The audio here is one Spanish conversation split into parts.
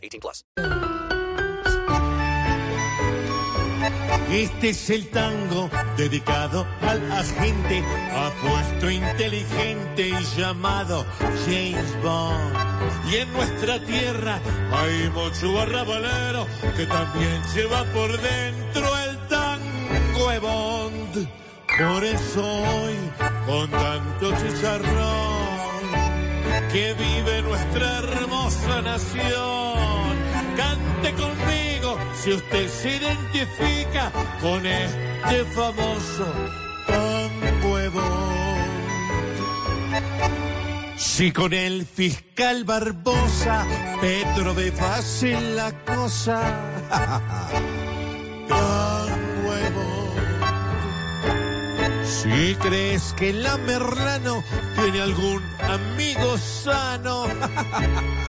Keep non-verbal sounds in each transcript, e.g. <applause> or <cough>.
18 plus. Este es el tango dedicado al agente apuesto inteligente y llamado James Bond. Y en nuestra tierra hay mucho barrabalero que también lleva por dentro el tango de Bond. Por eso hoy, con tanto chicharrón, que vive nuestra hermosa nación, cante conmigo si usted se identifica con este famoso de Bond. Si con el fiscal Barbosa Petro ve fácil la cosa. <laughs> Si crees que la Merlano tiene algún amigo sano. <laughs>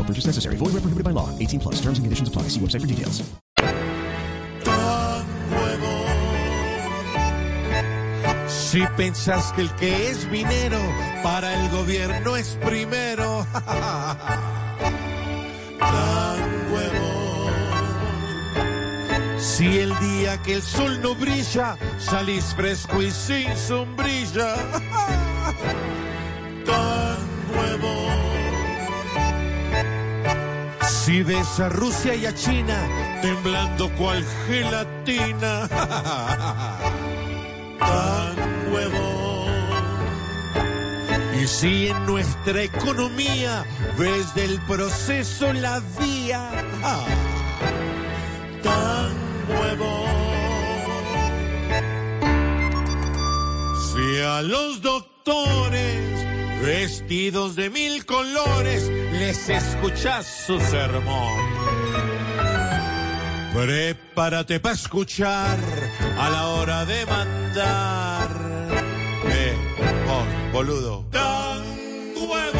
No purchase necessary. Void where prohibited by law. 18 plus. Terms and conditions apply. See website for details. tan nuevo. Si pensás que el que es minero para el gobierno es primero, <laughs> tan nuevo. Si el día que el sol no brilla salís fresco y sin sombrilla, <laughs> Si ves a Rusia y a China temblando cual gelatina, <laughs> tan nuevo. Y si en nuestra economía ves del proceso la vía, <laughs> tan nuevo. Si a los doctores vestidos de mil colores les escuchas su sermón. Prepárate para escuchar a la hora de mandar. Eh, oh, boludo. Tan huevo.